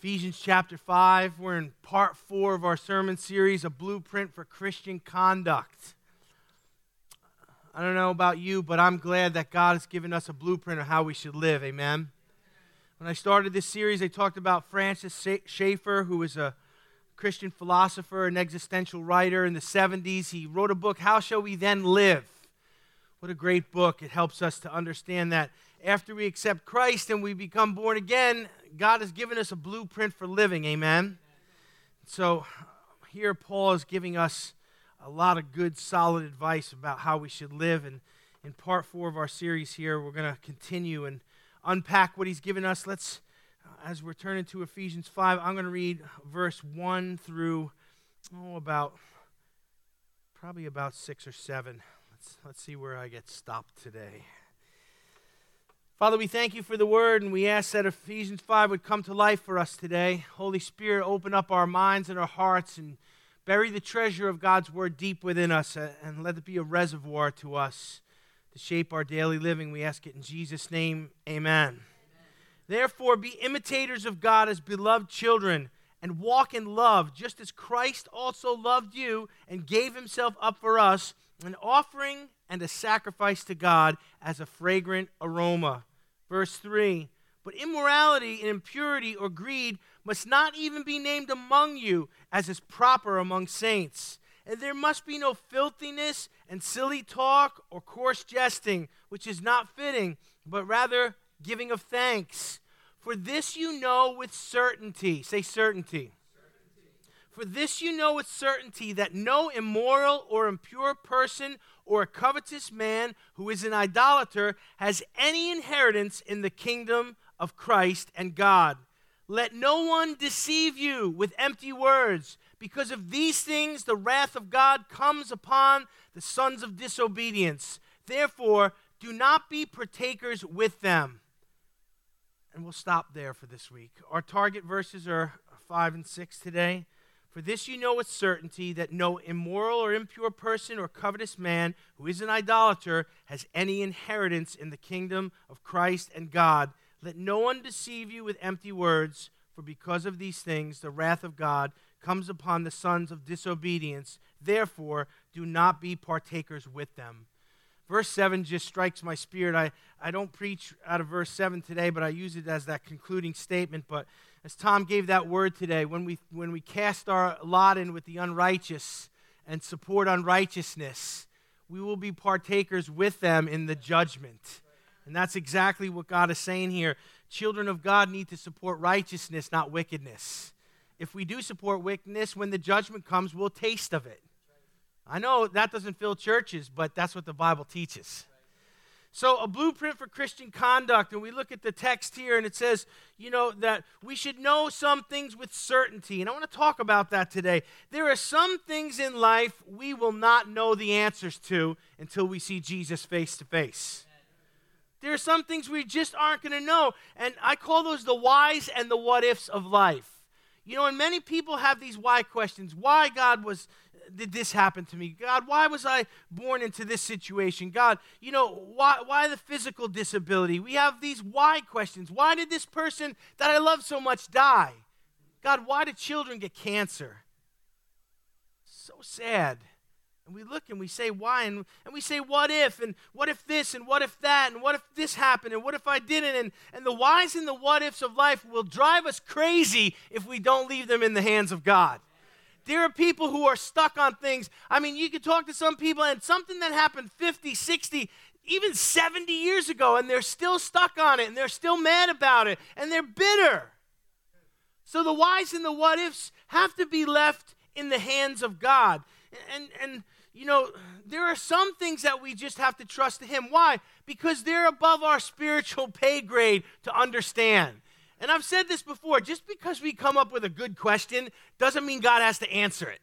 Ephesians chapter 5. We're in part four of our sermon series, A Blueprint for Christian Conduct. I don't know about you, but I'm glad that God has given us a blueprint of how we should live. Amen. When I started this series, I talked about Francis Schaeffer, who was a Christian philosopher and existential writer in the 70s. He wrote a book, How Shall We Then Live? What a great book. It helps us to understand that after we accept Christ and we become born again, God has given us a blueprint for living. Amen. So here Paul is giving us a lot of good, solid advice about how we should live. And in part four of our series here, we're going to continue and unpack what he's given us. Let's, uh, as we're turning to Ephesians 5, I'm going to read verse 1 through, oh, about, probably about 6 or 7. Let's, let's see where I get stopped today. Father, we thank you for the word, and we ask that Ephesians 5 would come to life for us today. Holy Spirit, open up our minds and our hearts and bury the treasure of God's word deep within us, uh, and let it be a reservoir to us to shape our daily living. We ask it in Jesus' name. Amen. Amen. Therefore, be imitators of God as beloved children, and walk in love, just as Christ also loved you and gave himself up for us, an offering and a sacrifice to God as a fragrant aroma. Verse 3 But immorality and impurity or greed must not even be named among you, as is proper among saints. And there must be no filthiness and silly talk or coarse jesting, which is not fitting, but rather giving of thanks. For this you know with certainty. Say certainty. certainty. For this you know with certainty that no immoral or impure person or a covetous man who is an idolater has any inheritance in the kingdom of Christ and God. Let no one deceive you with empty words, because of these things the wrath of God comes upon the sons of disobedience. Therefore, do not be partakers with them. And we'll stop there for this week. Our target verses are 5 and 6 today. For this you know with certainty that no immoral or impure person or covetous man who is an idolater has any inheritance in the kingdom of Christ and God. Let no one deceive you with empty words, for because of these things the wrath of God comes upon the sons of disobedience. Therefore, do not be partakers with them. Verse 7 just strikes my spirit. I, I don't preach out of verse 7 today, but I use it as that concluding statement. But as Tom gave that word today, when we, when we cast our lot in with the unrighteous and support unrighteousness, we will be partakers with them in the judgment. And that's exactly what God is saying here. Children of God need to support righteousness, not wickedness. If we do support wickedness, when the judgment comes, we'll taste of it. I know that doesn't fill churches, but that's what the Bible teaches. So, a blueprint for Christian conduct, and we look at the text here, and it says, you know, that we should know some things with certainty. And I want to talk about that today. There are some things in life we will not know the answers to until we see Jesus face to face. There are some things we just aren't going to know. And I call those the whys and the what ifs of life. You know, and many people have these why questions. Why, God, was did this happen to me? God, why was I born into this situation? God, you know, why, why the physical disability? We have these why questions. Why did this person that I love so much die? God, why did children get cancer? So sad. And we look and we say, why? And, and we say, what if? And what if this? And what if that? And what if this happened? And what if I didn't? And, and the whys and the what ifs of life will drive us crazy if we don't leave them in the hands of God. There are people who are stuck on things. I mean, you can talk to some people and something that happened 50, 60, even 70 years ago, and they're still stuck on it and they're still mad about it and they're bitter. So the whys and the what ifs have to be left in the hands of God. And, and you know, there are some things that we just have to trust to Him. Why? Because they're above our spiritual pay grade to understand. And I've said this before just because we come up with a good question doesn't mean God has to answer it.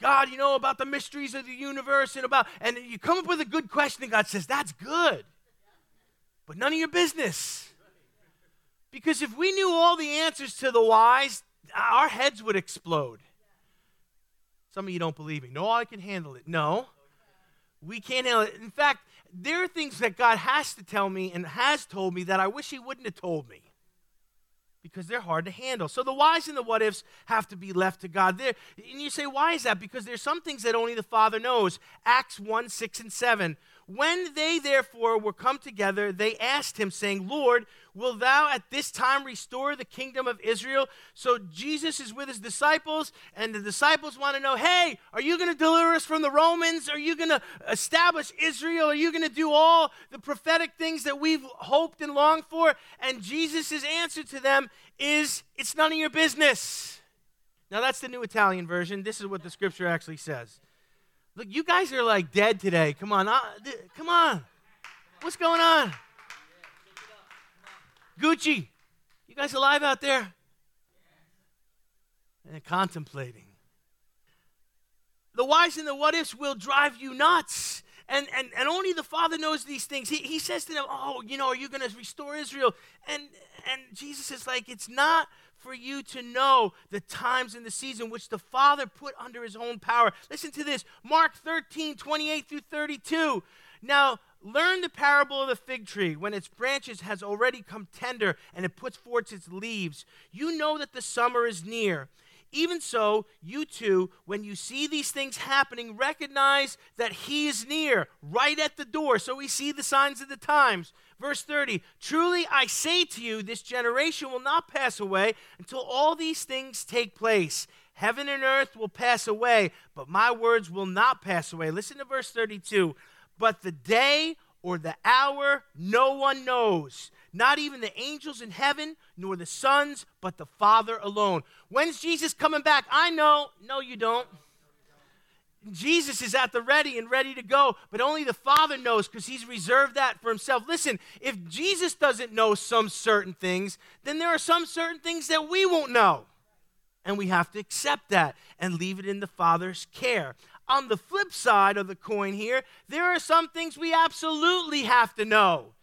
God, you know, about the mysteries of the universe and about, and you come up with a good question, and God says, that's good, but none of your business. Because if we knew all the answers to the whys, our heads would explode. Some of you don't believe me. No, I can handle it. No, we can't handle it. In fact, there are things that God has to tell me and has told me that I wish He wouldn't have told me. because they're hard to handle. So the whys and the what ifs have to be left to God. There, and you say, why is that? Because there's some things that only the Father knows. Acts 1 6 and 7. When they therefore were come together, they asked him, saying, Lord, will thou at this time restore the kingdom of Israel? So Jesus is with his disciples, and the disciples want to know, hey, are you going to deliver us from the Romans? Are you going to establish Israel? Are you going to do all the prophetic things that we've hoped and longed for? And Jesus' answer to them is, it's none of your business. Now, that's the New Italian version. This is what the scripture actually says. Look, you guys are like dead today. Come on. Uh, th- come on. What's going on? Gucci, you guys alive out there? And contemplating. The whys and the what ifs will drive you nuts. And, and, and only the Father knows these things. He, he says to them, Oh, you know, are you going to restore Israel? And, and Jesus is like, It's not for you to know the times and the season which the Father put under his own power. Listen to this Mark 13, 28 through 32. Now, learn the parable of the fig tree. When its branches has already come tender and it puts forth its leaves, you know that the summer is near. Even so, you too, when you see these things happening, recognize that He is near, right at the door. So we see the signs of the times. Verse 30 Truly I say to you, this generation will not pass away until all these things take place. Heaven and earth will pass away, but my words will not pass away. Listen to verse 32. But the day or the hour no one knows not even the angels in heaven, nor the sons, but the Father alone. When's Jesus coming back? I know. No, you don't. Jesus is at the ready and ready to go, but only the Father knows because He's reserved that for Himself. Listen, if Jesus doesn't know some certain things, then there are some certain things that we won't know. And we have to accept that and leave it in the Father's care. On the flip side of the coin here, there are some things we absolutely have to know.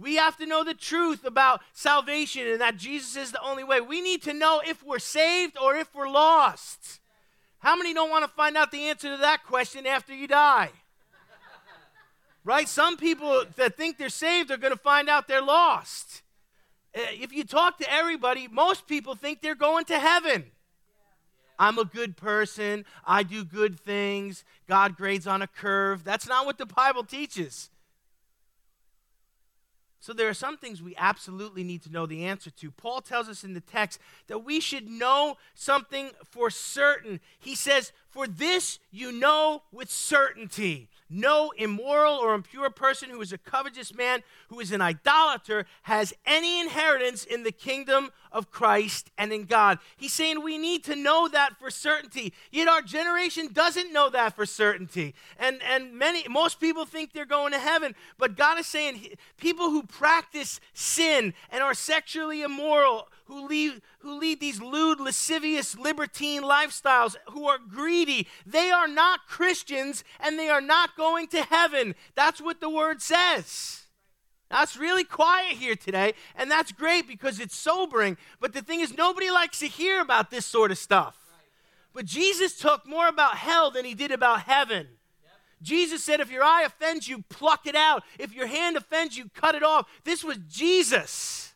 We have to know the truth about salvation and that Jesus is the only way. We need to know if we're saved or if we're lost. How many don't want to find out the answer to that question after you die? right? Some people that think they're saved are going to find out they're lost. Uh, if you talk to everybody, most people think they're going to heaven. I'm a good person. I do good things. God grades on a curve. That's not what the Bible teaches. So there are some things we absolutely need to know the answer to. Paul tells us in the text that we should know something for certain. He says, For this you know with certainty no immoral or impure person who is a covetous man, who is an idolater, has any inheritance in the kingdom of Christ and in God. He's saying we need to know that for certainty. Yet our generation doesn't know that for certainty. And, and many, most people think they're going to heaven. But God is saying people who practice sin and are sexually immoral, who lead, who lead these lewd, lascivious, libertine lifestyles, who are greedy, they are not Christians and they are not going to heaven. That's what the word says. Now, it's really quiet here today, and that's great because it's sobering. But the thing is, nobody likes to hear about this sort of stuff. But Jesus talked more about hell than he did about heaven. Jesus said, if your eye offends you, pluck it out. If your hand offends you, cut it off. This was Jesus.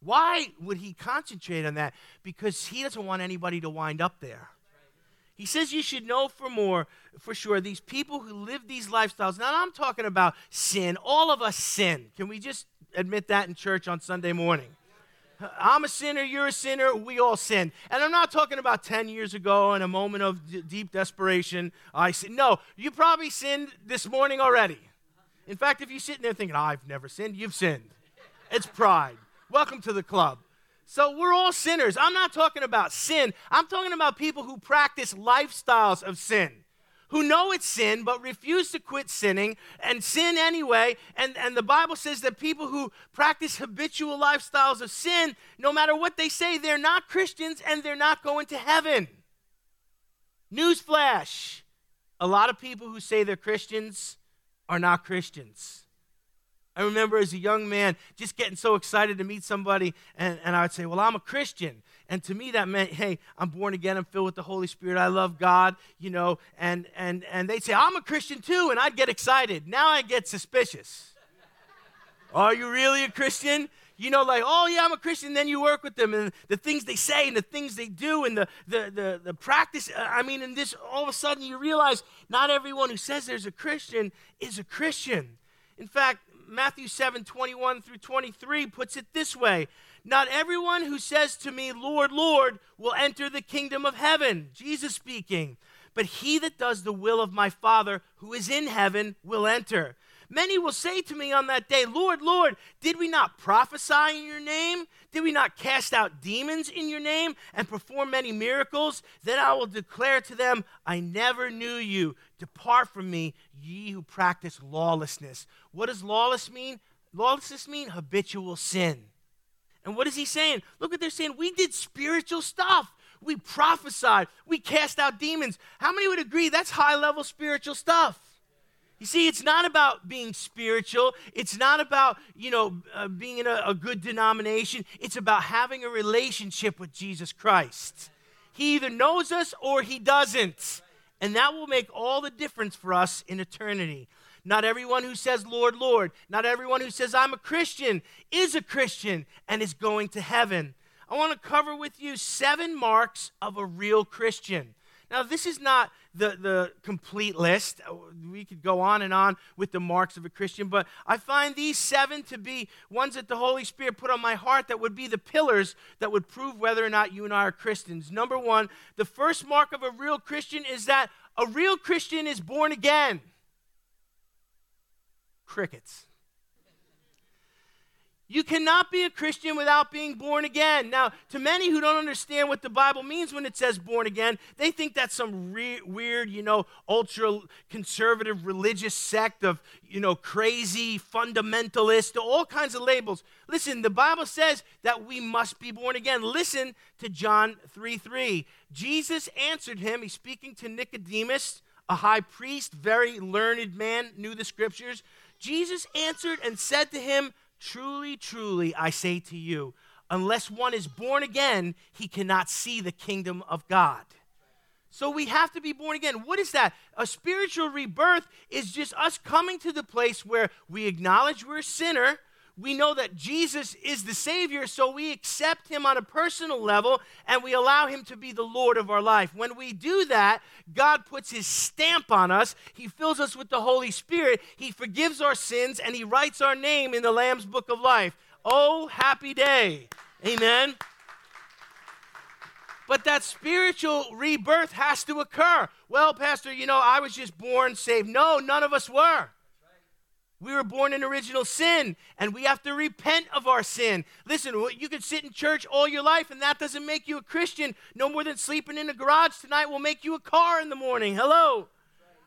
Why would he concentrate on that? Because he doesn't want anybody to wind up there. He says you should know for more, for sure, these people who live these lifestyles. Now, I'm talking about sin. All of us sin. Can we just admit that in church on Sunday morning? I'm a sinner, you're a sinner, we all sin. And I'm not talking about 10 years ago in a moment of d- deep desperation. I sin. No, you probably sinned this morning already. In fact, if you're sitting there thinking, oh, I've never sinned, you've sinned. It's pride. Welcome to the club. So we're all sinners. I'm not talking about sin. I'm talking about people who practice lifestyles of sin, who know it's sin but refuse to quit sinning and sin anyway. And, and the Bible says that people who practice habitual lifestyles of sin, no matter what they say, they're not Christians and they're not going to heaven. Newsflash a lot of people who say they're Christians are not Christians. I remember as a young man just getting so excited to meet somebody, and, and I would say, Well, I'm a Christian. And to me, that meant, Hey, I'm born again, I'm filled with the Holy Spirit, I love God, you know. And, and, and they'd say, I'm a Christian too, and I'd get excited. Now I get suspicious. Are you really a Christian? you know, like, oh, yeah, I'm a Christian, then you work with them and the things they say and the things they do and the, the, the, the practice. Uh, I mean, and this, all of a sudden you realize not everyone who says there's a Christian is a Christian. In fact, Matthew 7 21 through 23 puts it this way Not everyone who says to me, Lord, Lord, will enter the kingdom of heaven. Jesus speaking. But he that does the will of my Father who is in heaven will enter. Many will say to me on that day, Lord, Lord, did we not prophesy in your name? Did we not cast out demons in your name and perform many miracles? Then I will declare to them, I never knew you. Depart from me, ye who practice lawlessness. What does lawless mean? Lawlessness mean habitual sin. And what is he saying? Look what they're saying. We did spiritual stuff. We prophesied. We cast out demons. How many would agree that's high level spiritual stuff? You see, it's not about being spiritual. It's not about, you know, uh, being in a, a good denomination. It's about having a relationship with Jesus Christ. He either knows us or he doesn't. And that will make all the difference for us in eternity. Not everyone who says, Lord, Lord, not everyone who says, I'm a Christian, is a Christian and is going to heaven. I want to cover with you seven marks of a real Christian. Now, this is not the, the complete list. We could go on and on with the marks of a Christian, but I find these seven to be ones that the Holy Spirit put on my heart that would be the pillars that would prove whether or not you and I are Christians. Number one, the first mark of a real Christian is that a real Christian is born again. Crickets. You cannot be a Christian without being born again. Now, to many who don't understand what the Bible means when it says born again, they think that's some re- weird, you know, ultra conservative religious sect of, you know, crazy fundamentalist, all kinds of labels. Listen, the Bible says that we must be born again. Listen to John 3 3. Jesus answered him, he's speaking to Nicodemus, a high priest, very learned man, knew the scriptures. Jesus answered and said to him, Truly, truly, I say to you, unless one is born again, he cannot see the kingdom of God. So we have to be born again. What is that? A spiritual rebirth is just us coming to the place where we acknowledge we're a sinner, we know that Jesus is the Savior, so we accept Him on a personal level and we allow Him to be the Lord of our life. When we do that, God puts His stamp on us. He fills us with the Holy Spirit. He forgives our sins and He writes our name in the Lamb's Book of Life. Oh, happy day. Amen. But that spiritual rebirth has to occur. Well, Pastor, you know, I was just born saved. No, none of us were. We were born in original sin, and we have to repent of our sin. Listen, you could sit in church all your life, and that doesn't make you a Christian. No more than sleeping in a garage tonight will make you a car in the morning. Hello.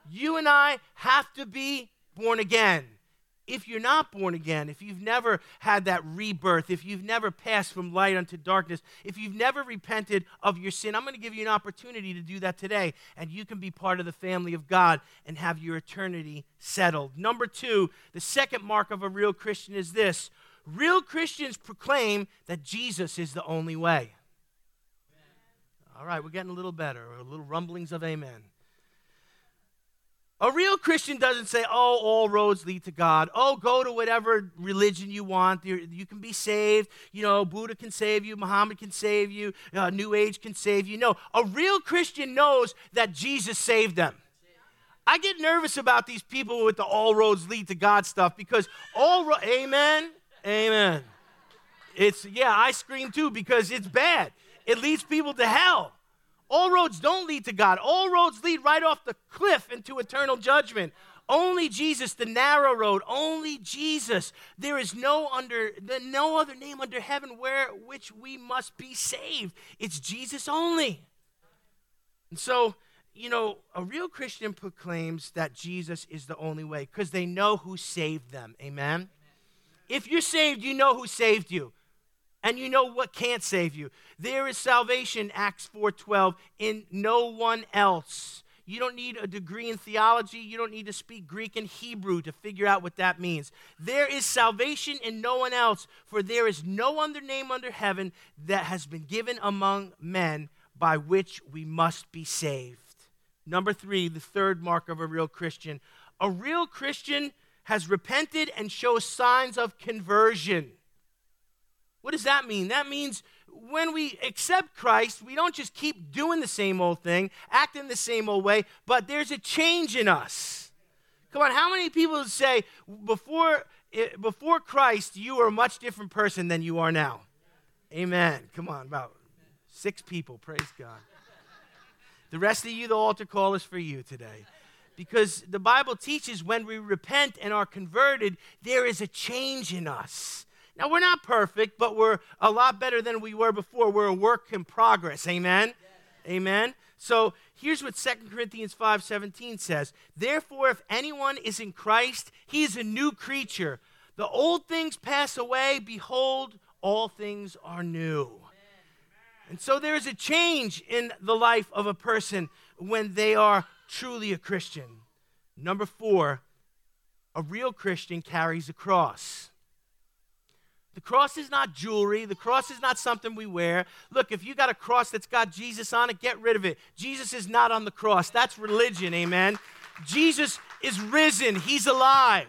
You and I have to be born again if you're not born again, if you've never had that rebirth, if you've never passed from light unto darkness, if you've never repented of your sin, I'm going to give you an opportunity to do that today. And you can be part of the family of God and have your eternity settled. Number two, the second mark of a real Christian is this real Christians proclaim that Jesus is the only way. All right, we're getting a little better, a little rumblings of amen. A real Christian doesn't say, oh, all roads lead to God. Oh, go to whatever religion you want. You can be saved. You know, Buddha can save you. Muhammad can save you. Uh, New Age can save you. No, a real Christian knows that Jesus saved them. I get nervous about these people with the all roads lead to God stuff because all, ro- amen, amen. It's, yeah, I scream too because it's bad. It leads people to hell. All roads don't lead to God. All roads lead right off the cliff into eternal judgment. Only Jesus, the narrow road, only Jesus. There is no under no other name under heaven where which we must be saved. It's Jesus only. And so, you know, a real Christian proclaims that Jesus is the only way because they know who saved them. Amen. If you're saved, you know who saved you and you know what can't save you. There is salvation, Acts 4:12, in no one else. You don't need a degree in theology. You don't need to speak Greek and Hebrew to figure out what that means. There is salvation in no one else, for there is no other name under heaven that has been given among men by which we must be saved. Number three, the third mark of a real Christian. A real Christian has repented and shows signs of conversion. What does that mean? That means when we accept Christ, we don't just keep doing the same old thing, acting the same old way, but there's a change in us. Come on, how many people say before, eh, before Christ, you were a much different person than you are now? Amen. Come on, about six people. Praise God. The rest of you, the altar call is for you today. Because the Bible teaches when we repent and are converted, there is a change in us. Now, we're not perfect, but we're a lot better than we were before. We're a work in progress. Amen? Yes. Amen? So here's what 2 Corinthians 5:17 says. Therefore, if anyone is in Christ, he is a new creature. The old things pass away, behold, all things are new. And so there is a change in the life of a person when they are truly a Christian. Number four, a real Christian carries a cross. The cross is not jewelry. The cross is not something we wear. Look, if you got a cross that's got Jesus on it, get rid of it. Jesus is not on the cross. That's religion, amen. Jesus is risen, he's alive.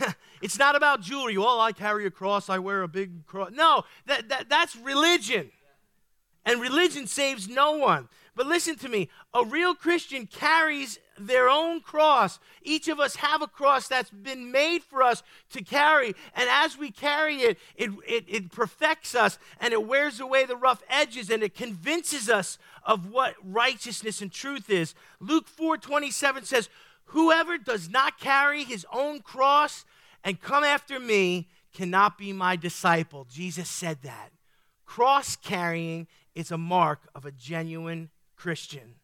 it's not about jewelry. Well, I carry a cross, I wear a big cross. No, that, that, that's religion. And religion saves no one. But listen to me a real Christian carries their own cross. Each of us have a cross that's been made for us to carry. And as we carry it, it, it, it perfects us and it wears away the rough edges and it convinces us of what righteousness and truth is. Luke 4 27 says, Whoever does not carry his own cross and come after me cannot be my disciple. Jesus said that. Cross carrying is a mark of a genuine Christian.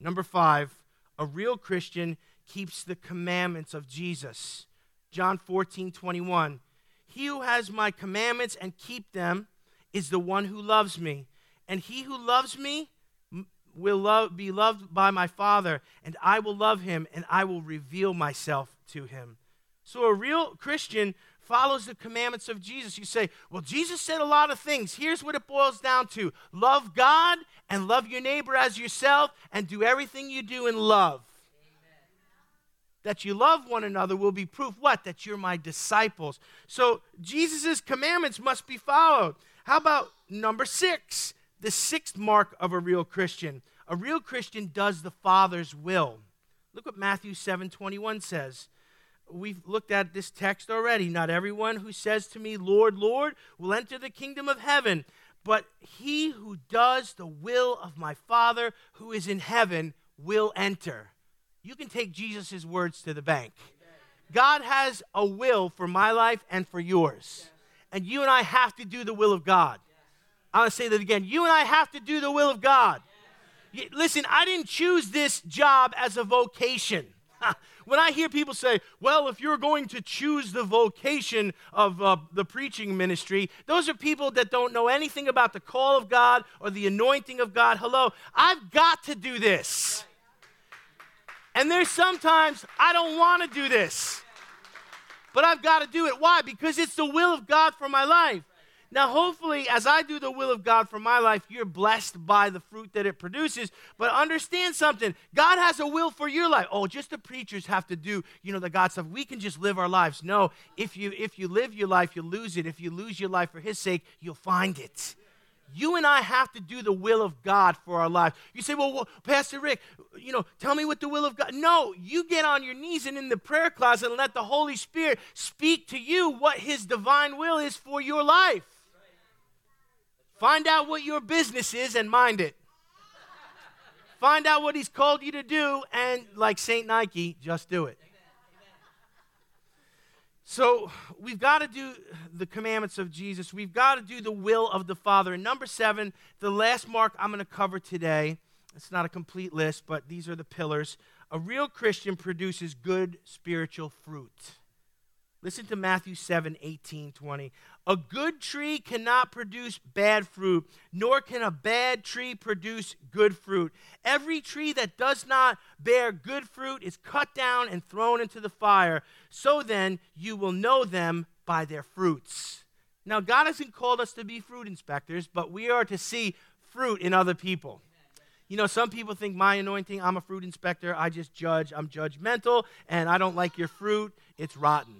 Number five, a real Christian keeps the commandments of Jesus. John 14, 21. He who has my commandments and keep them is the one who loves me. And he who loves me will love, be loved by my Father, and I will love him, and I will reveal myself to him. So a real Christian follows the commandments of Jesus. You say, well, Jesus said a lot of things. Here's what it boils down to love God and love your neighbor as yourself, and do everything you do in love. Amen. That you love one another will be proof what? That you're my disciples. So Jesus' commandments must be followed. How about number six? The sixth mark of a real Christian. A real Christian does the Father's will. Look what Matthew 7 21 says we've looked at this text already. Not everyone who says to me, Lord, Lord, will enter the kingdom of heaven, but he who does the will of my Father who is in heaven will enter. You can take Jesus' words to the bank. God has a will for my life and for yours. And you and I have to do the will of God. I'm going to say that again. You and I have to do the will of God. Listen, I didn't choose this job as a vocation. when I hear people say, well, if you're going to choose the vocation of uh, the preaching ministry, those are people that don't know anything about the call of God or the anointing of God. Hello, I've got to do this. And there's sometimes I don't want to do this, but I've got to do it. Why? Because it's the will of God for my life. Now, hopefully, as I do the will of God for my life, you're blessed by the fruit that it produces. But understand something God has a will for your life. Oh, just the preachers have to do, you know, the God stuff. We can just live our lives. No, if you if you live your life, you lose it. If you lose your life for his sake, you'll find it. You and I have to do the will of God for our life. You say, well, well, Pastor Rick, you know, tell me what the will of God. No, you get on your knees and in the prayer closet and let the Holy Spirit speak to you what his divine will is for your life. Find out what your business is and mind it. Find out what he's called you to do, and like St. Nike, just do it. So we've got to do the commandments of Jesus. We've got to do the will of the Father. And number seven, the last mark I'm going to cover today. It's not a complete list, but these are the pillars. A real Christian produces good spiritual fruit. Listen to Matthew 7 18, 20. A good tree cannot produce bad fruit, nor can a bad tree produce good fruit. Every tree that does not bear good fruit is cut down and thrown into the fire. So then, you will know them by their fruits. Now, God hasn't called us to be fruit inspectors, but we are to see fruit in other people. You know, some people think my anointing, I'm a fruit inspector, I just judge, I'm judgmental, and I don't like your fruit, it's rotten.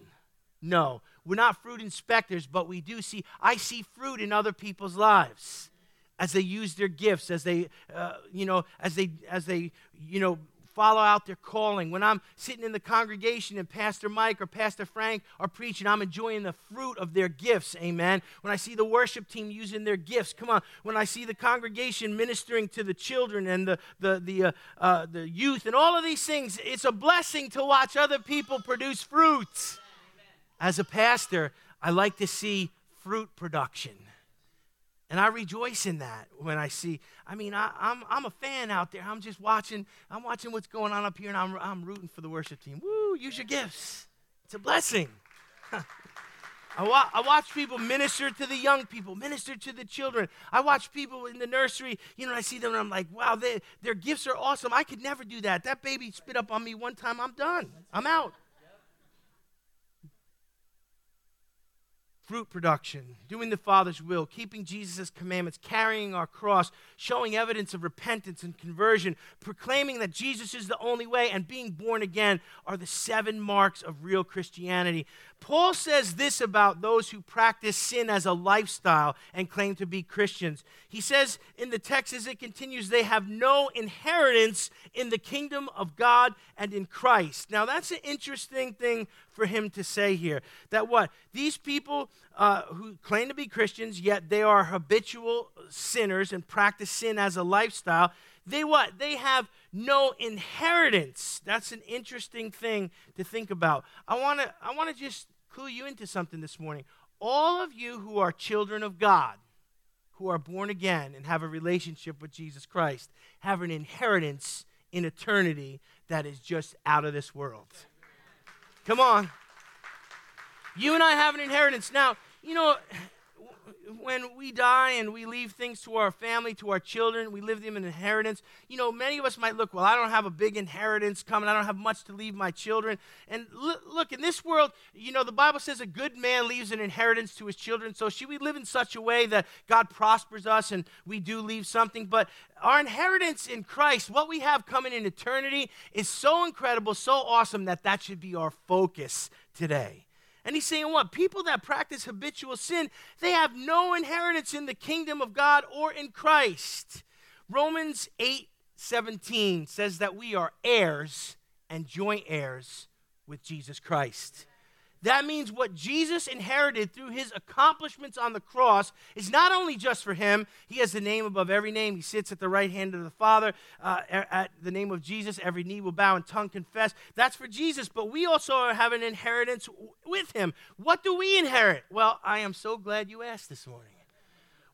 No, we're not fruit inspectors, but we do see, I see fruit in other people's lives as they use their gifts, as they, uh, you know, as they, as they, you know, follow out their calling. When I'm sitting in the congregation and Pastor Mike or Pastor Frank are preaching, I'm enjoying the fruit of their gifts. Amen. When I see the worship team using their gifts, come on. When I see the congregation ministering to the children and the, the, the, uh, uh, the youth and all of these things, it's a blessing to watch other people produce fruit. As a pastor, I like to see fruit production. And I rejoice in that when I see. I mean, I, am I'm, I'm a fan out there. I'm just watching. I'm watching what's going on up here, and I'm, I'm rooting for the worship team. Woo! Use your gifts. It's a blessing. I, wa- I watch people minister to the young people, minister to the children. I watch people in the nursery, you know, I see them and I'm like, wow, they, their gifts are awesome. I could never do that. That baby spit up on me one time, I'm done. I'm out. Fruit production, doing the Father's will, keeping Jesus' commandments, carrying our cross, showing evidence of repentance and conversion, proclaiming that Jesus is the only way, and being born again are the seven marks of real Christianity. Paul says this about those who practice sin as a lifestyle and claim to be Christians. He says in the text as it continues, they have no inheritance in the kingdom of God and in Christ. Now, that's an interesting thing for him to say here. That what? These people uh, who claim to be Christians, yet they are habitual sinners and practice sin as a lifestyle, they what? They have no inheritance. That's an interesting thing to think about. I want to I want to just clue you into something this morning. All of you who are children of God, who are born again and have a relationship with Jesus Christ, have an inheritance in eternity that is just out of this world. Come on. You and I have an inheritance. Now, you know, when we die and we leave things to our family, to our children, we leave them an inheritance. You know, many of us might look, well, I don't have a big inheritance coming. I don't have much to leave my children. And look, in this world, you know, the Bible says a good man leaves an inheritance to his children. So should we live in such a way that God prospers us and we do leave something? But our inheritance in Christ, what we have coming in eternity, is so incredible, so awesome that that should be our focus today. And he's saying what? People that practice habitual sin, they have no inheritance in the kingdom of God or in Christ. Romans 8 17 says that we are heirs and joint heirs with Jesus Christ. That means what Jesus inherited through his accomplishments on the cross is not only just for him, he has the name above every name. He sits at the right hand of the Father. Uh, at the name of Jesus, every knee will bow and tongue confess. That's for Jesus, but we also have an inheritance with him. What do we inherit? Well, I am so glad you asked this morning.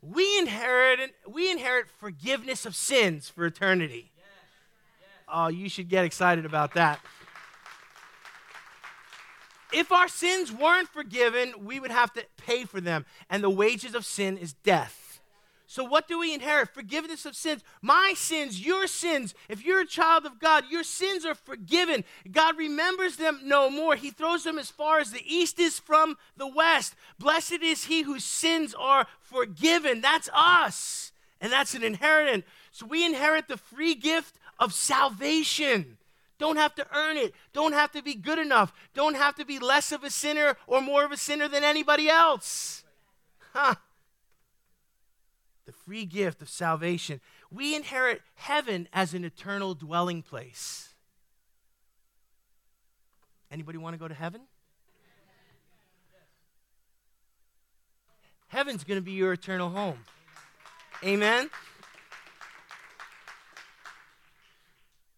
We inherit, we inherit forgiveness of sins for eternity. Oh, you should get excited about that if our sins weren't forgiven, we would have to pay for them. And the wages of sin is death. So, what do we inherit? Forgiveness of sins. My sins, your sins. If you're a child of God, your sins are forgiven. God remembers them no more. He throws them as far as the east is from the west. Blessed is he whose sins are forgiven. That's us. And that's an inheritance. So, we inherit the free gift of salvation. Don't have to earn it. Don't have to be good enough. Don't have to be less of a sinner or more of a sinner than anybody else. Huh. The free gift of salvation. We inherit heaven as an eternal dwelling place. Anybody want to go to heaven? Heaven's going to be your eternal home. Amen.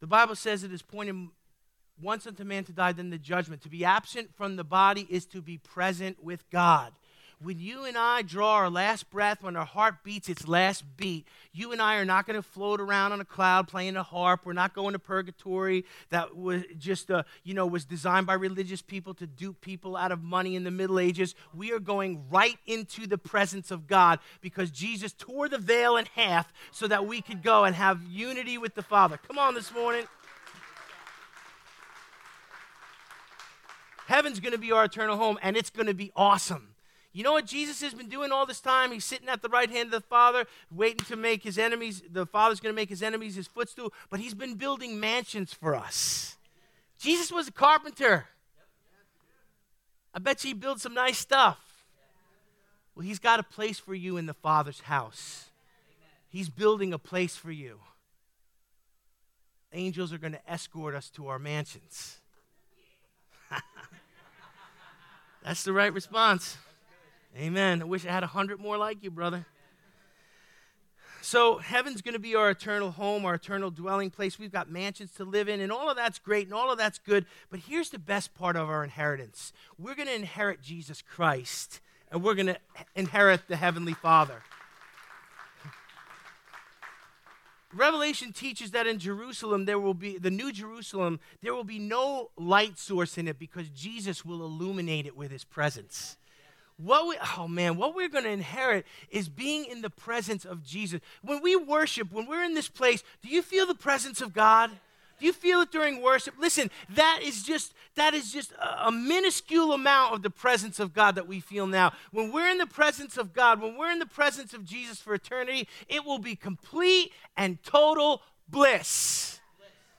Bible says it is pointed once unto man to die, then the judgment. To be absent from the body is to be present with God. When you and I draw our last breath, when our heart beats its last beat, you and I are not going to float around on a cloud playing a harp. We're not going to purgatory that was just, uh, you know, was designed by religious people to dupe people out of money in the Middle Ages. We are going right into the presence of God because Jesus tore the veil in half so that we could go and have unity with the Father. Come on this morning. Heaven's going to be our eternal home, and it's going to be awesome. You know what Jesus has been doing all this time? He's sitting at the right hand of the Father, waiting to make his enemies, the Father's going to make his enemies his footstool, but he's been building mansions for us. Jesus was a carpenter. I bet you he builds some nice stuff. Well, he's got a place for you in the Father's house. He's building a place for you. Angels are going to escort us to our mansions. That's the right response. Amen. I wish I had a hundred more like you, brother. So, heaven's going to be our eternal home, our eternal dwelling place. We've got mansions to live in, and all of that's great and all of that's good. But here's the best part of our inheritance we're going to inherit Jesus Christ, and we're going to inherit the Heavenly Father. Revelation teaches that in Jerusalem, there will be, the New Jerusalem, there will be no light source in it because Jesus will illuminate it with his presence. What we, oh man, what we're going to inherit is being in the presence of Jesus. When we worship, when we're in this place, do you feel the presence of God? Do you feel it during worship? Listen, that is just that is just a, a, minuscule amount of the presence of God that we feel now. When we're in the presence of God, when we're in the presence of Jesus for eternity, it will be complete and total bliss.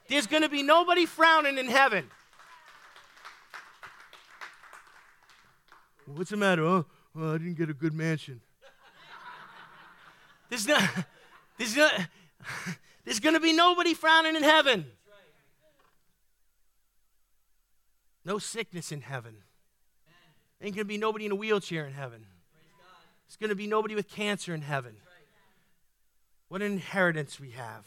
There's going to be nobody frowning in heaven. What's the matter? Oh, well, I didn't get a good mansion. There's not, there's not, there's going to be nobody frowning in heaven. No sickness in heaven. Ain't going to be nobody in a wheelchair in heaven. It's going to be nobody with cancer in heaven. What an inheritance we have.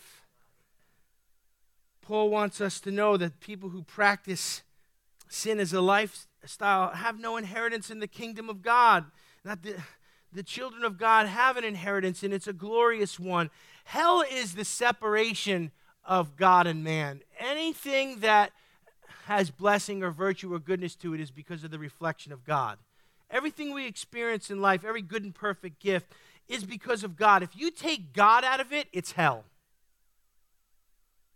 Paul wants us to know that people who practice sin is a lifestyle have no inheritance in the kingdom of God. Not the, the children of God have an inheritance, and it's a glorious one. Hell is the separation of God and man. Anything that has blessing or virtue or goodness to it is because of the reflection of God. Everything we experience in life, every good and perfect gift, is because of God. If you take God out of it, it's hell.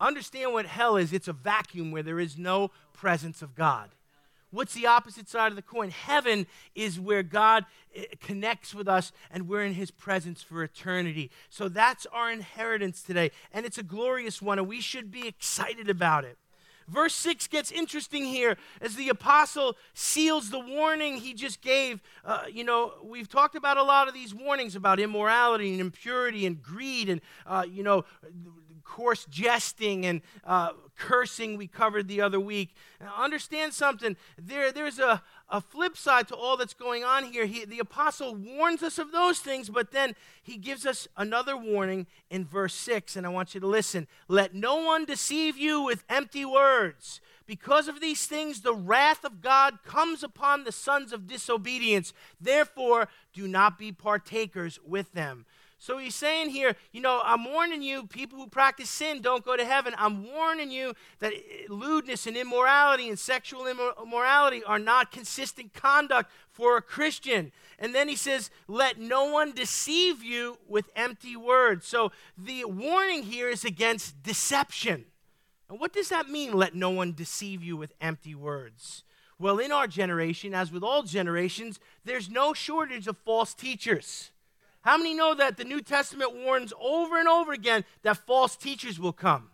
Understand what hell is it's a vacuum where there is no presence of God. What's the opposite side of the coin? Heaven is where God eh, connects with us and we're in his presence for eternity. So that's our inheritance today. And it's a glorious one, and we should be excited about it. Verse 6 gets interesting here as the apostle seals the warning he just gave. Uh, you know, we've talked about a lot of these warnings about immorality and impurity and greed and, uh, you know, coarse jesting and uh, cursing we covered the other week. Now, understand something. There, there's a, a flip side to all that's going on here. He, the apostle warns us of those things, but then he gives us another warning in verse 6, and I want you to listen. Let no one deceive you with empty words. Because of these things, the wrath of God comes upon the sons of disobedience. Therefore, do not be partakers with them. So he's saying here, you know, I'm warning you, people who practice sin don't go to heaven. I'm warning you that eh, lewdness and immorality and sexual immorality are not consistent conduct for a Christian. And then he says, let no one deceive you with empty words. So the warning here is against deception. And what does that mean, let no one deceive you with empty words? Well, in our generation, as with all generations, there's no shortage of false teachers. How many know that the New Testament warns over and over again that false teachers will come?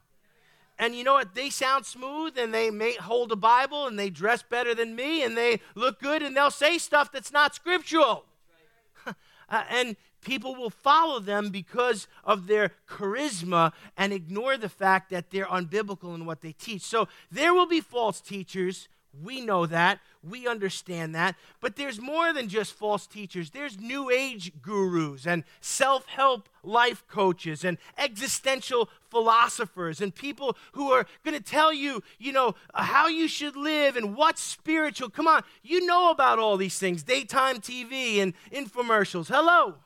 And you know what? They sound smooth and they may hold a Bible and they dress better than me and they look good and they'll say stuff that's not scriptural. uh, and people will follow them because of their charisma and ignore the fact that they're unbiblical in what they teach. So there will be false teachers we know that. We understand that. But there's more than just false teachers. There's new age gurus and self help life coaches and existential philosophers and people who are going to tell you, you know, how you should live and what's spiritual. Come on. You know about all these things daytime TV and infomercials. Hello.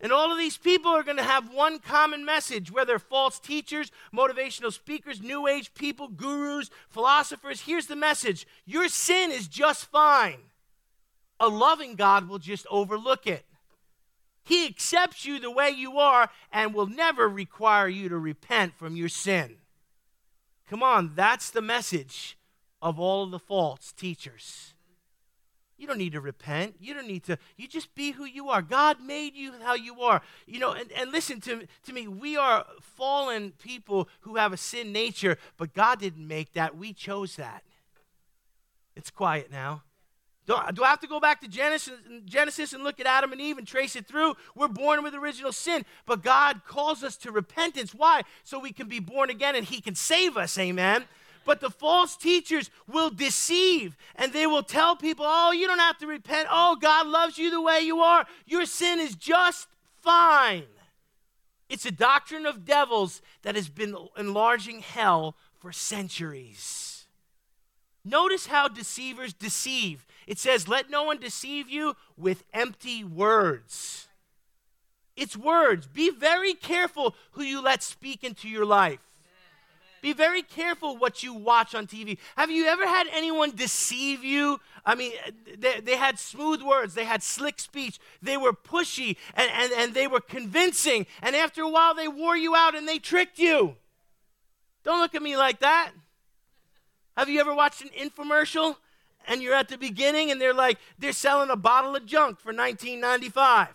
And all of these people are going to have one common message, whether false teachers, motivational speakers, new age people, gurus, philosophers. Here's the message your sin is just fine. A loving God will just overlook it. He accepts you the way you are and will never require you to repent from your sin. Come on, that's the message of all of the false teachers. You don't need to repent. You don't need to, you just be who you are. God made you how you are. You know, and, and listen to, to me, we are fallen people who have a sin nature, but God didn't make that. We chose that. It's quiet now. Do, do I have to go back to Genesis, Genesis and look at Adam and Eve and trace it through? We're born with original sin, but God calls us to repentance. Why? So we can be born again and He can save us. Amen. But the false teachers will deceive and they will tell people, oh, you don't have to repent. Oh, God loves you the way you are. Your sin is just fine. It's a doctrine of devils that has been enlarging hell for centuries. Notice how deceivers deceive. It says, Let no one deceive you with empty words. It's words. Be very careful who you let speak into your life. Be very careful what you watch on TV. Have you ever had anyone deceive you? I mean, they, they had smooth words, they had slick speech, they were pushy, and, and, and they were convincing. And after a while, they wore you out and they tricked you. Don't look at me like that. Have you ever watched an infomercial and you're at the beginning and they're like, they're selling a bottle of junk for 19.95.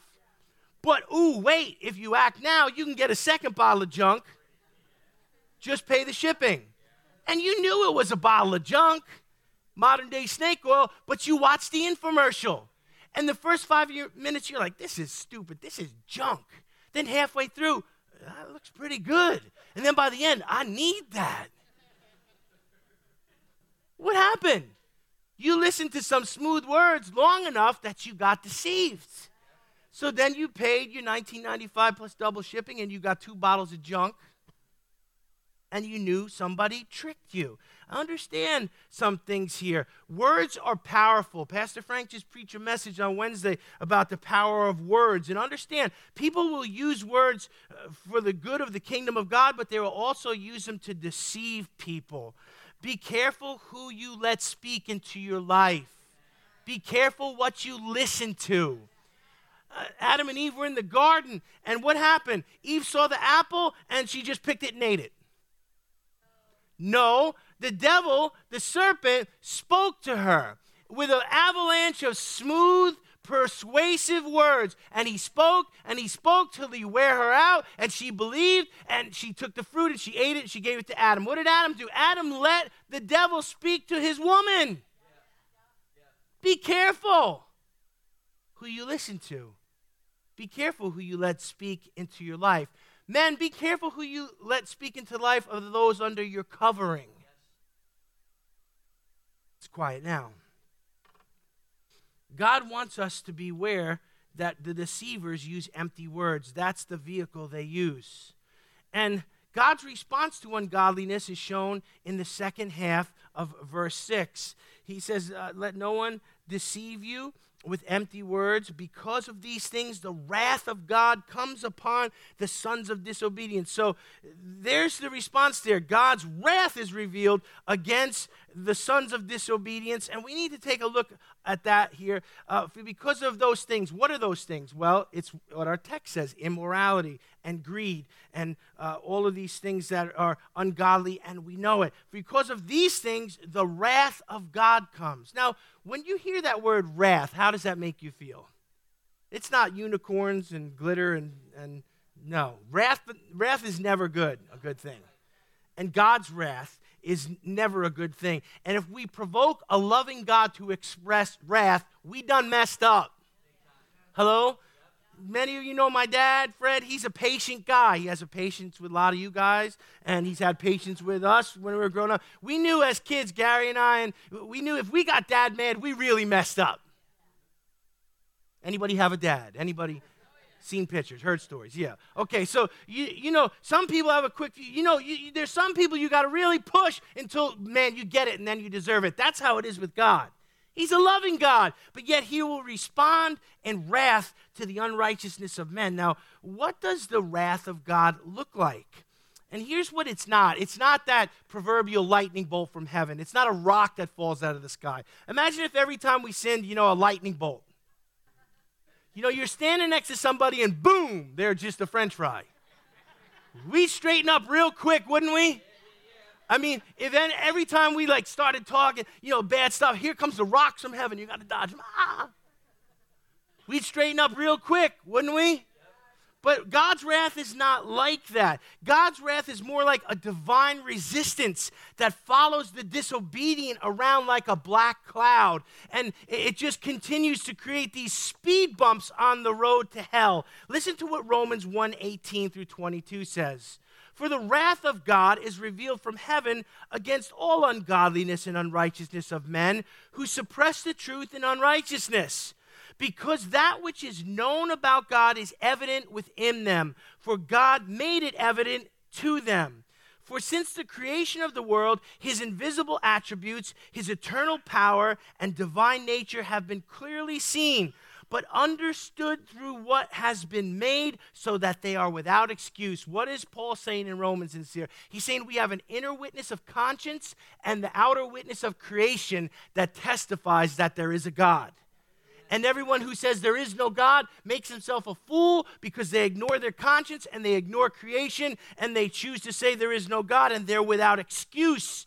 But ooh, wait, if you act now, you can get a second bottle of junk. Just pay the shipping. And you knew it was a bottle of junk, modern day snake oil, but you watched the infomercial. And the first five minutes, you're like, this is stupid. This is junk. Then halfway through, ah, that looks pretty good. And then by the end, I need that. What happened? You listened to some smooth words long enough that you got deceived. So then you paid your 1995 plus double shipping and you got two bottles of junk and you knew somebody tricked you. I understand some things here. Words are powerful. Pastor Frank just preached a message on Wednesday about the power of words. And understand, people will use words uh, for the good of the kingdom of God, but they will also use them to deceive people. Be careful who you let speak into your life. Be careful what you listen to. Uh, Adam and Eve were in the garden, and what happened? Eve saw the apple and she just picked it and ate it. No, the devil, the serpent, spoke to her with an avalanche of smooth, persuasive words. And he spoke and he spoke till he wear her out. And she believed and she took the fruit and she ate it and she gave it to Adam. What did Adam do? Adam let the devil speak to his woman. Be careful who you listen to. Be careful who you let speak into your life. Men, be careful who you let speak into the life of those under your covering. It's quiet now. God wants us to beware that the deceivers use empty words. That's the vehicle they use. And God's response to ungodliness is shown in the second half of verse 6. He says, uh, Let no one deceive you with empty words. Because of these things, the wrath of God comes upon the sons of disobedience. So there's the response there. God's wrath is revealed against the sons of disobedience. And we need to take a look at that here. Uh, because of those things, what are those things? Well, it's what our text says immorality and greed and uh, all of these things that are ungodly, and we know it. Because of these things, the wrath of God comes. Now, when you hear that word wrath, how does that make you feel? It's not unicorns and glitter and, and no. Wrath, wrath is never good, a good thing. And God's wrath is never a good thing. And if we provoke a loving God to express wrath, we done messed up. Hello? Many of you know my dad, Fred. He's a patient guy. He has a patience with a lot of you guys, and he's had patience with us when we were growing up. We knew as kids, Gary and I, and we knew if we got dad mad, we really messed up. Anybody have a dad? Anybody? Seen pictures, heard stories. Yeah. Okay, so you you know some people have a quick. You know, you, there's some people you got to really push until man you get it and then you deserve it. That's how it is with God. He's a loving God, but yet he will respond in wrath to the unrighteousness of men. Now, what does the wrath of God look like? And here's what it's not it's not that proverbial lightning bolt from heaven, it's not a rock that falls out of the sky. Imagine if every time we sinned, you know, a lightning bolt. You know, you're standing next to somebody and boom, they're just a french fry. We straighten up real quick, wouldn't we? I mean, if then every time we like started talking, you know, bad stuff, here comes the rocks from heaven. You got to dodge them. Ah. We'd straighten up real quick, wouldn't we? But God's wrath is not like that. God's wrath is more like a divine resistance that follows the disobedient around like a black cloud. And it just continues to create these speed bumps on the road to hell. Listen to what Romans 1 18 through 22 says. For the wrath of God is revealed from heaven against all ungodliness and unrighteousness of men who suppress the truth in unrighteousness because that which is known about God is evident within them, for God made it evident to them. For since the creation of the world, his invisible attributes, his eternal power, and divine nature have been clearly seen, but understood through what has been made, so that they are without excuse. What is Paul saying in Romans and here? He's saying we have an inner witness of conscience and the outer witness of creation that testifies that there is a God. And everyone who says there is no God makes himself a fool because they ignore their conscience and they ignore creation and they choose to say there is no God and they're without excuse.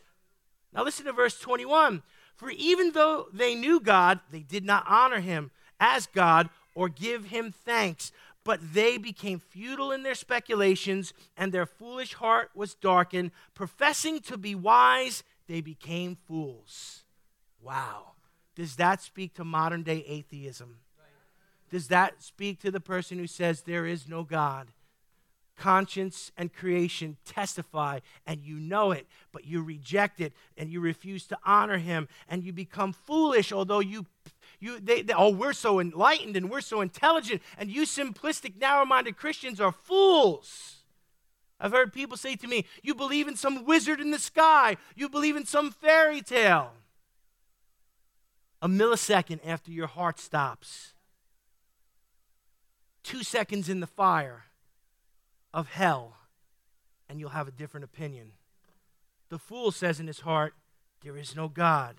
Now listen to verse 21. For even though they knew God, they did not honor him as God or give him thanks. But they became futile in their speculations, and their foolish heart was darkened. Professing to be wise, they became fools. Wow. Does that speak to modern day atheism? Does that speak to the person who says there is no God? Conscience and creation testify, and you know it, but you reject it and you refuse to honor Him, and you become foolish, although you you, they, they, oh, we're so enlightened and we're so intelligent, and you simplistic, narrow minded Christians are fools. I've heard people say to me, You believe in some wizard in the sky, you believe in some fairy tale a millisecond after your heart stops, two seconds in the fire of hell, and you'll have a different opinion. The fool says in his heart, There is no God.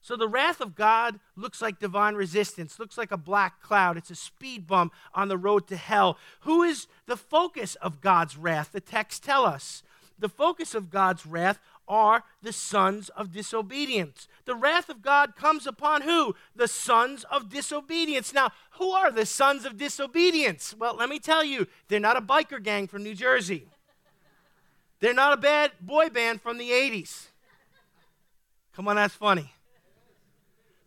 So the wrath of God looks like divine resistance, looks like a black cloud. It's a speed bump on the road to hell. Who is the focus of God's wrath? The text tell us. The focus of God's wrath are the sons of disobedience. The wrath of God comes upon who? The sons of disobedience. Now, who are the sons of disobedience? Well, let me tell you, they're not a biker gang from New Jersey. They're not a bad boy band from the 80s. Come on, that's funny.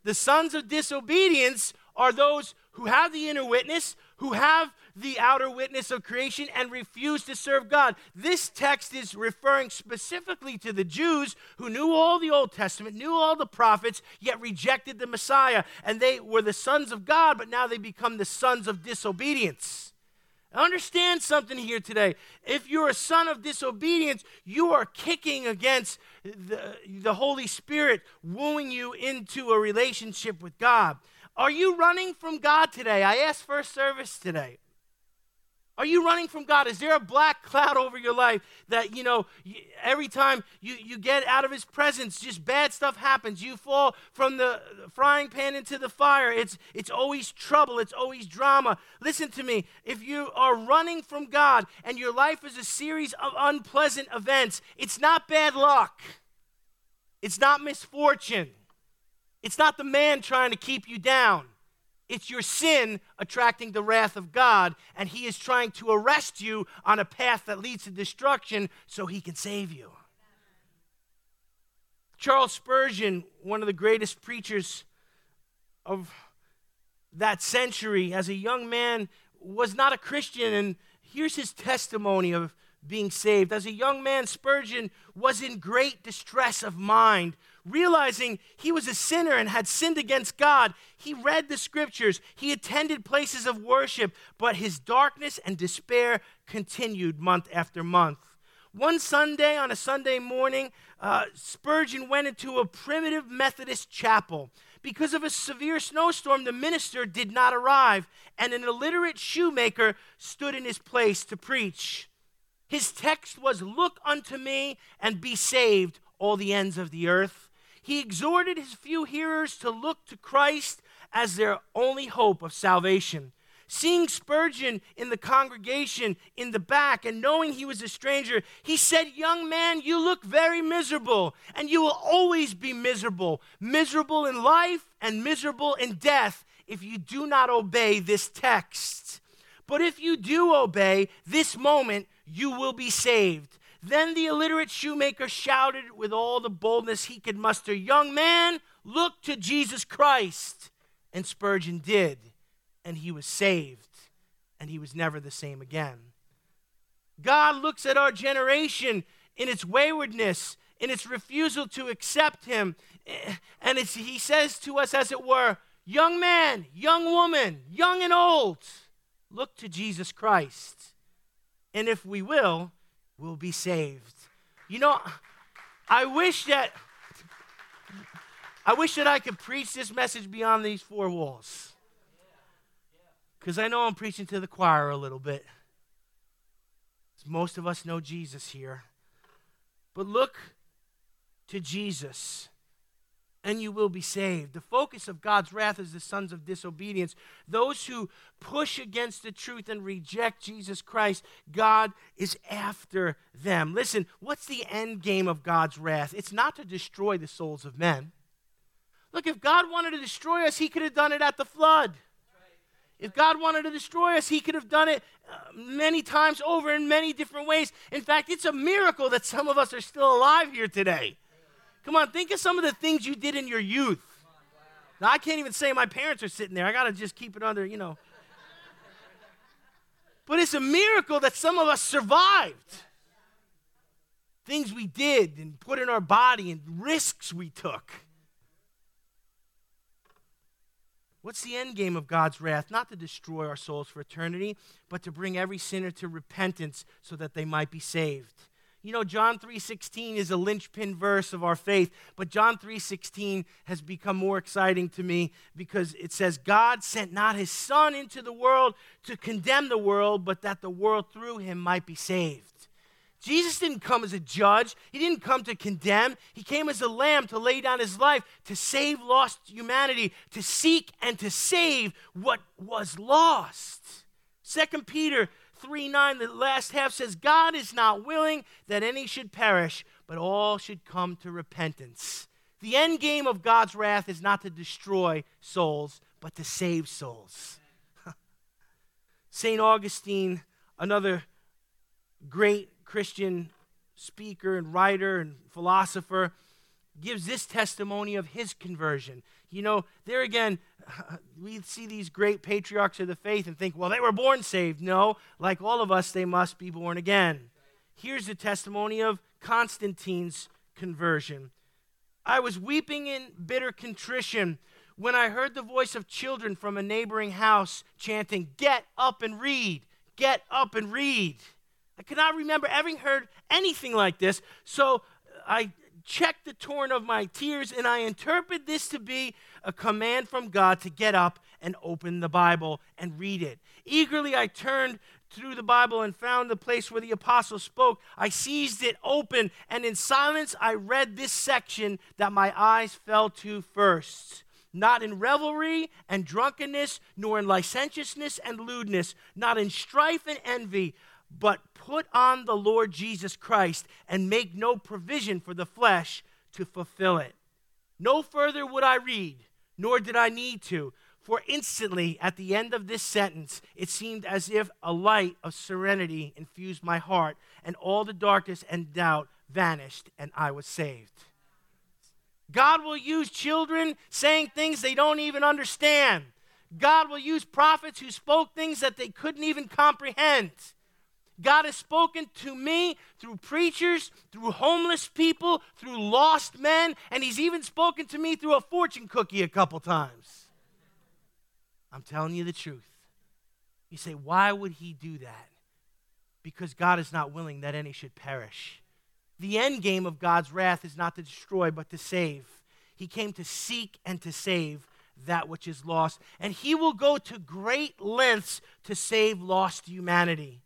The sons of disobedience are those who have the inner witness, who have the outer witness of creation and refuse to serve God. This text is referring specifically to the Jews who knew all the Old Testament, knew all the prophets, yet rejected the Messiah. And they were the sons of God, but now they become the sons of disobedience. Understand something here today. If you're a son of disobedience, you are kicking against the, the Holy Spirit, wooing you into a relationship with God. Are you running from God today? I asked first service today. Are you running from God? Is there a black cloud over your life that, you know, every time you, you get out of His presence, just bad stuff happens? You fall from the frying pan into the fire. It's, it's always trouble, it's always drama. Listen to me. If you are running from God and your life is a series of unpleasant events, it's not bad luck, it's not misfortune, it's not the man trying to keep you down. It's your sin attracting the wrath of God, and He is trying to arrest you on a path that leads to destruction so He can save you. Charles Spurgeon, one of the greatest preachers of that century, as a young man, was not a Christian, and here's his testimony of being saved. As a young man, Spurgeon was in great distress of mind realizing he was a sinner and had sinned against God, he read the scriptures, he attended places of worship, but his darkness and despair continued month after month. One Sunday, on a Sunday morning, uh, Spurgeon went into a primitive Methodist chapel. Because of a severe snowstorm, the minister did not arrive, and an illiterate shoemaker stood in his place to preach. His text was, Look unto me and be saved, all the ends of the earth he exhorted his few hearers to look to Christ as their only hope of salvation. Seeing Spurgeon in the congregation in the back and knowing he was a stranger, he said, Young man, you look very miserable, and you will always be miserable. Miserable in life and miserable in death if you do not obey this text. But if you do obey, this moment you will be saved. Then the illiterate shoemaker shouted with all the boldness he could muster, Young man, look to Jesus Christ. And Spurgeon did, and he was saved, and he was never the same again. God looks at our generation in its waywardness, in its refusal to accept him, and he says to us, as it were, Young man, young woman, young and old, look to Jesus Christ. And if we will, will be saved. You know, I wish that I wish that I could preach this message beyond these four walls. Because I know I'm preaching to the choir a little bit. Most of us know Jesus here. But look to Jesus and you will be saved. The focus of God's wrath is the sons of disobedience. Those who push against the truth and reject Jesus Christ, God is after them. Listen, what's the end game of God's wrath? It's not to destroy the souls of men. Look, if God wanted to destroy us, He could have done it at the flood. If God wanted to destroy us, He could have done it uh, many times over in many different ways. In fact, it's a miracle that some of us are still alive here today. Come on, think of some of the things you did in your youth. Now, I can't even say my parents are sitting there. I got to just keep it under, you know. But it's a miracle that some of us survived. Things we did and put in our body and risks we took. What's the end game of God's wrath? Not to destroy our souls for eternity, but to bring every sinner to repentance so that they might be saved. You know, John 3:16 is a linchpin verse of our faith, but John 3:16 has become more exciting to me because it says God sent not his son into the world to condemn the world, but that the world through him might be saved. Jesus didn't come as a judge. He didn't come to condemn. He came as a lamb to lay down his life to save lost humanity, to seek and to save what was lost. Second Peter 3 9, the last half says, God is not willing that any should perish, but all should come to repentance. The end game of God's wrath is not to destroy souls, but to save souls. St. Augustine, another great Christian speaker and writer and philosopher, gives this testimony of his conversion. You know, there again, we see these great patriarchs of the faith and think, well, they were born saved. No, like all of us, they must be born again. Here's the testimony of Constantine's conversion. I was weeping in bitter contrition when I heard the voice of children from a neighboring house chanting, Get up and read! Get up and read! I cannot remember having heard anything like this, so I check the torrent of my tears, and I interpret this to be a command from God to get up and open the Bible and read it. Eagerly, I turned through the Bible and found the place where the apostle spoke. I seized it open, and in silence, I read this section that my eyes fell to first. Not in revelry and drunkenness, nor in licentiousness and lewdness, not in strife and envy but put on the Lord Jesus Christ and make no provision for the flesh to fulfill it. No further would I read, nor did I need to, for instantly at the end of this sentence, it seemed as if a light of serenity infused my heart, and all the darkness and doubt vanished, and I was saved. God will use children saying things they don't even understand. God will use prophets who spoke things that they couldn't even comprehend. God has spoken to me through preachers, through homeless people, through lost men, and He's even spoken to me through a fortune cookie a couple times. I'm telling you the truth. You say, why would He do that? Because God is not willing that any should perish. The end game of God's wrath is not to destroy, but to save. He came to seek and to save that which is lost. And He will go to great lengths to save lost humanity.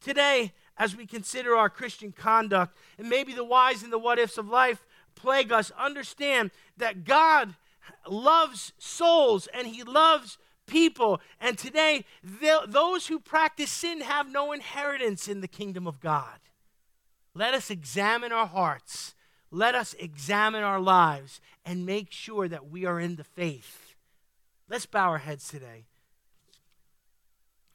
Today, as we consider our Christian conduct, and maybe the whys and the what ifs of life plague us, understand that God loves souls and He loves people. And today, those who practice sin have no inheritance in the kingdom of God. Let us examine our hearts. Let us examine our lives and make sure that we are in the faith. Let's bow our heads today.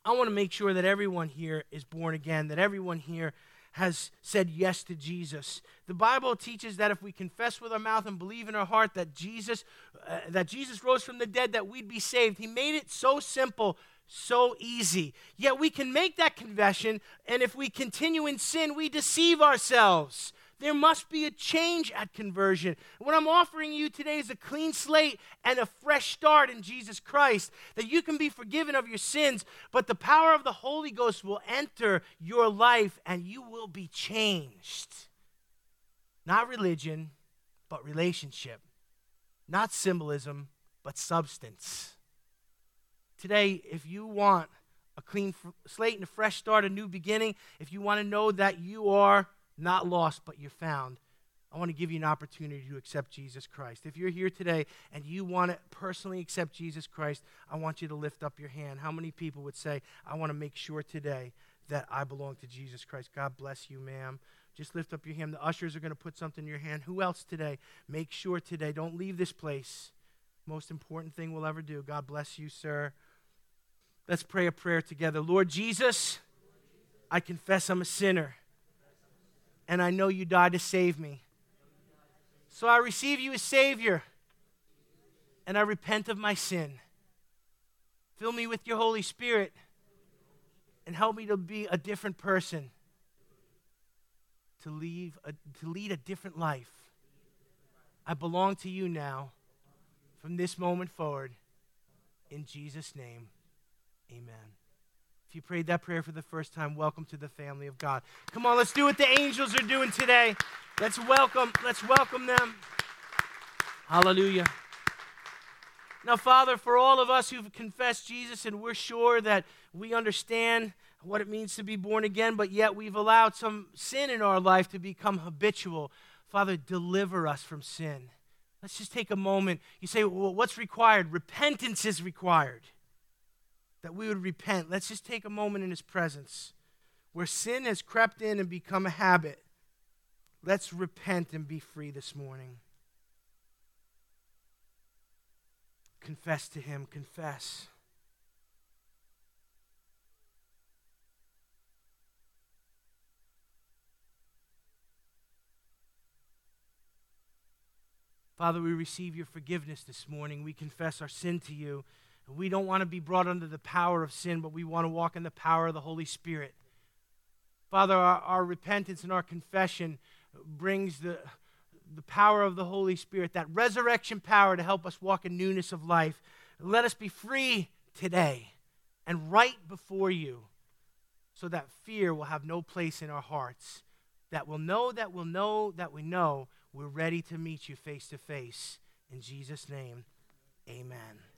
I want to make sure that everyone here is born again, that everyone here has said yes to Jesus. The Bible teaches that if we confess with our mouth and believe in our heart that Jesus uh, that Jesus rose from the dead that we'd be saved. He made it so simple, so easy. Yet we can make that confession and if we continue in sin, we deceive ourselves. There must be a change at conversion. What I'm offering you today is a clean slate and a fresh start in Jesus Christ, that you can be forgiven of your sins, but the power of the Holy Ghost will enter your life and you will be changed. Not religion, but relationship. Not symbolism, but substance. Today, if you want a clean slate and a fresh start, a new beginning, if you want to know that you are not lost, but you're found. I want to give you an opportunity to accept Jesus Christ. If you're here today and you want to personally accept Jesus Christ, I want you to lift up your hand. How many people would say, I want to make sure today that I belong to Jesus Christ? God bless you, ma'am. Just lift up your hand. The ushers are going to put something in your hand. Who else today? Make sure today. Don't leave this place. Most important thing we'll ever do. God bless you, sir. Let's pray a prayer together. Lord Jesus, I confess I'm a sinner and I know you died to save me. So I receive you as Savior, and I repent of my sin. Fill me with your Holy Spirit, and help me to be a different person, to, leave a, to lead a different life. I belong to you now from this moment forward. In Jesus' name, amen. You prayed that prayer for the first time, welcome to the family of God. Come on, let's do what the angels are doing today. Let's welcome, let's welcome them. Hallelujah. Now, Father, for all of us who've confessed Jesus and we're sure that we understand what it means to be born again, but yet we've allowed some sin in our life to become habitual, Father, deliver us from sin. Let's just take a moment. You say, well, what's required? Repentance is required that we would repent. Let's just take a moment in His presence. Where sin has crept in and become a habit, let's repent and be free this morning. Confess to Him, confess. Father, we receive your forgiveness this morning. We confess our sin to you. We don't want to be brought under the power of sin, but we want to walk in the power of the Holy Spirit. Father, our, our repentance and our confession brings the, the power of the Holy Spirit, that resurrection power to help us walk in newness of life. Let us be free today and right before you so that fear will have no place in our hearts. That we'll know that we'll know that we know we're ready to meet you face to face. In Jesus' name, amen.